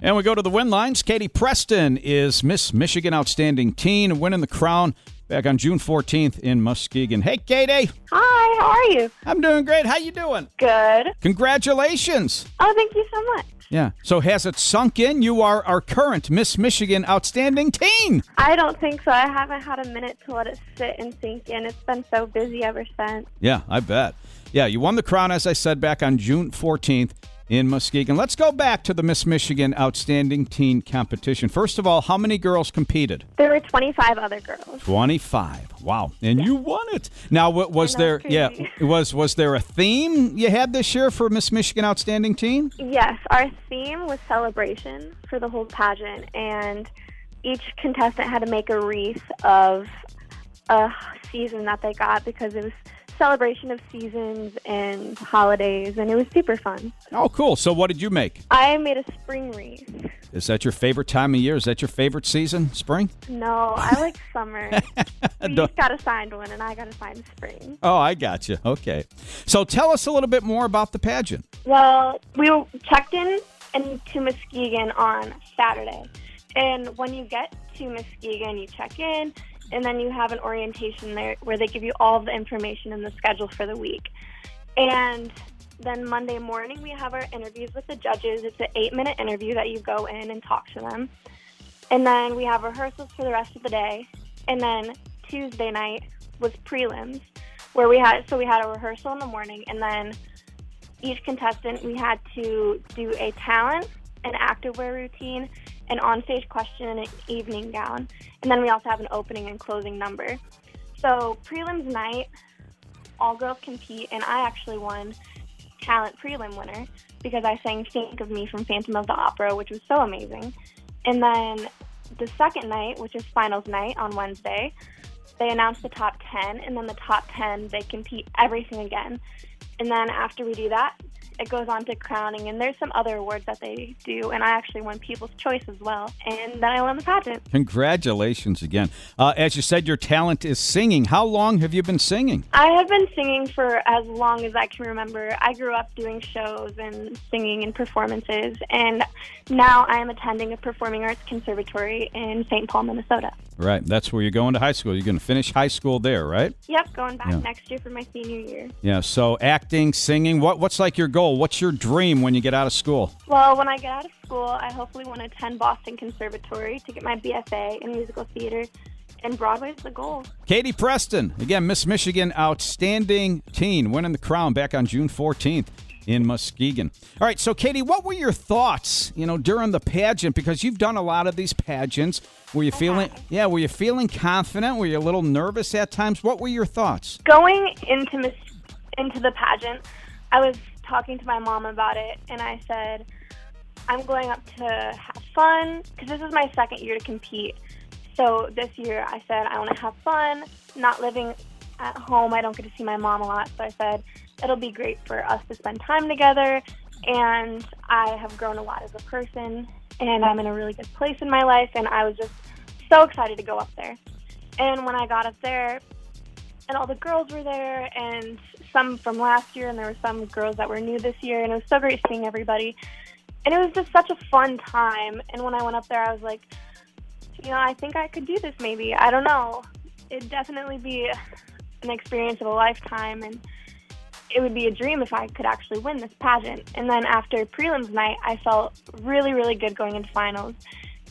And we go to the win lines. Katie Preston is Miss Michigan Outstanding Teen, winning the crown back on June 14th in Muskegon. Hey, Katie. Hi, how are you? I'm doing great. How you doing? Good. Congratulations. Oh, thank you so much. Yeah. So has it sunk in? You are our current Miss Michigan Outstanding Teen. I don't think so. I haven't had a minute to let it sit and sink in. It's been so busy ever since. Yeah, I bet. Yeah, you won the crown, as I said, back on June 14th in Muskegon. Let's go back to the Miss Michigan Outstanding Teen Competition. First of all, how many girls competed? There were 25 other girls. 25. Wow. And you won it. Now, what was there it's yeah, was was there a theme you had this year for Miss Michigan Outstanding Teen? Yes, our theme was celebration for the whole pageant, and each contestant had to make a wreath of a season that they got because it was celebration of seasons and holidays, and it was super fun. Oh, cool. So what did you make? I made a spring wreath. Is that your favorite time of year? Is that your favorite season? Spring? No, I like summer. Don't- each got assigned one, and I got assigned spring. Oh, I got you. Okay. So tell us a little bit more about the pageant. Well, we checked in into Muskegon on Saturday. And when you get to Muskegon, you check in, and then you have an orientation there where they give you all the information and the schedule for the week. And then Monday morning, we have our interviews with the judges. It's an eight minute interview that you go in and talk to them. And then we have rehearsals for the rest of the day. And then Tuesday night was prelims, where we had, so we had a rehearsal in the morning, and then each contestant, we had to do a talent, an activewear routine, an onstage question, and an evening gown. And then we also have an opening and closing number. So prelims night, all girls compete, and I actually won talent prelim winner because I sang "Think of Me" from Phantom of the Opera, which was so amazing. And then the second night, which is finals night on Wednesday, they announce the top 10, and then the top 10, they compete everything again. And then after we do that, it goes on to crowning, and there's some other awards that they do, and I actually won People's Choice as well. And then I won the pageant. Congratulations again. Uh, as you said, your talent is singing. How long have you been singing? I have been singing for as long as I can remember. I grew up doing shows and singing and performances, and now I am attending a performing arts conservatory in St. Paul, Minnesota. Right. That's where you're going to high school. You're going to finish high school there, right? Yep, going back Yeah. next year for my senior year. Yeah. So acting, singing. What What's like your goal? What's your dream when you get out of school? Well, when I get out of school, I hopefully want to attend Boston Conservatory to get my BFA in musical theater, and Broadway's the goal. Katie Preston, again, Miss Michigan Outstanding Teen, winning the crown back on June 14th in Muskegon. All right, so Katie, what were your thoughts, you know, during the pageant? Because you've done a lot of these pageants. Were you feeling, yeah, were you feeling confident? Were you a little nervous at times? What were your thoughts? Going into Miss, into the pageant, I was talking to my mom about it, and I said, I'm going up to have fun because this is my second year to compete. So this year, I said I want to have fun. Not living at home, I don't get to see my mom a lot. So I said it'll be great for us to spend time together. And I have grown a lot as a person, and I'm in a really good place in my life. And I was just so excited to go up there. And when I got up there, and all the girls were there, and some from last year, and there were some girls that were new this year, and it was so great seeing everybody. And it was just such a fun time. And when I went up there, I was like, you know, I think I could do this maybe. I don't know. It'd definitely be an experience of a lifetime, and it would be a dream if I could actually win this pageant. And then after prelims night, I felt really, really good going into finals.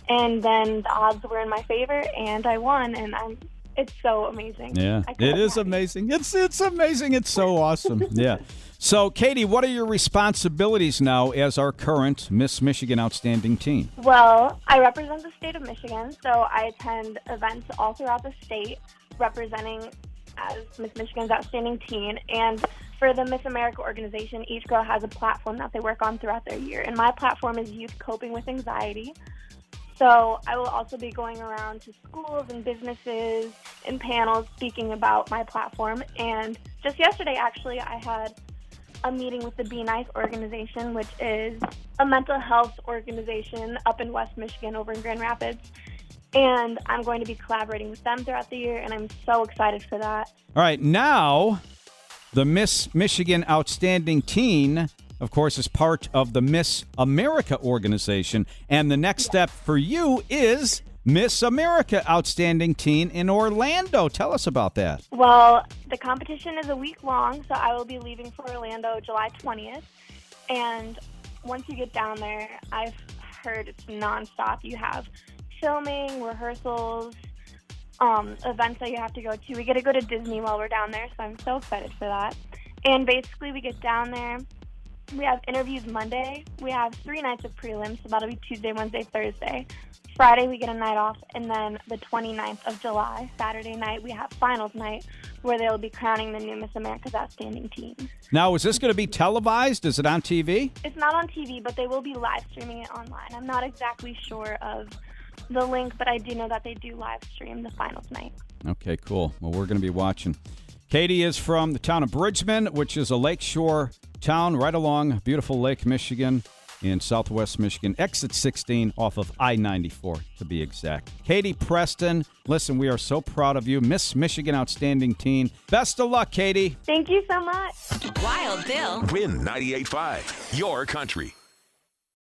And then the odds were in my favor, and I won, and I'm. It's so amazing. Yeah, it is happy. amazing. It's it's amazing. It's so awesome. Yeah. So, Katie, what are your responsibilities now as our current Miss Michigan Outstanding Teen? Well, I represent the state of Michigan, so I attend events all throughout the state representing as Miss Michigan's Outstanding Teen. And for the Miss America organization, each girl has a platform that they work on throughout their year. And my platform is Youth Coping with Anxiety. So I will also be going around to schools and businesses and panels speaking about my platform. And just yesterday, actually, I had a meeting with the Be Nice organization, which is a mental health organization up in West Michigan over in Grand Rapids. And I'm going to be collaborating with them throughout the year, and I'm so excited for that. All right, now the Miss Michigan Outstanding Teen of course, is part of the Miss America organization. And the next step for you is Miss America Outstanding Teen in Orlando. Tell us about that. Well, the competition is a week long, so I will be leaving for Orlando July 20th. And once you get down there, I've heard it's nonstop. You have filming, rehearsals, um, events that you have to go to. We get to go to Disney while we're down there, so I'm so excited for that. And basically, we get down there. We have interviews Monday. We have three nights of prelims, so that'll be Tuesday, Wednesday, Thursday. Friday, we get a night off, and then the 29th of July, Saturday night, we have finals night where they'll be crowning the new Miss America's Outstanding Teen. Now, is this going to be televised? Is it on TV? It's not on TV, but they will be live streaming it online. I'm not exactly sure of the link, but I do know that they do live stream the finals night. Okay, cool. Well, we're going to be watching. Katie is from the town of Bridgman, which is a lakeshore town right along beautiful Lake Michigan in southwest Michigan, exit 16 off of I 94 to be exact. Katie Preston, listen, we are so proud of you. Miss Michigan Outstanding Teen. Best of luck, Katie. Thank you so much. Wild Bill. Win 98.5. Your country.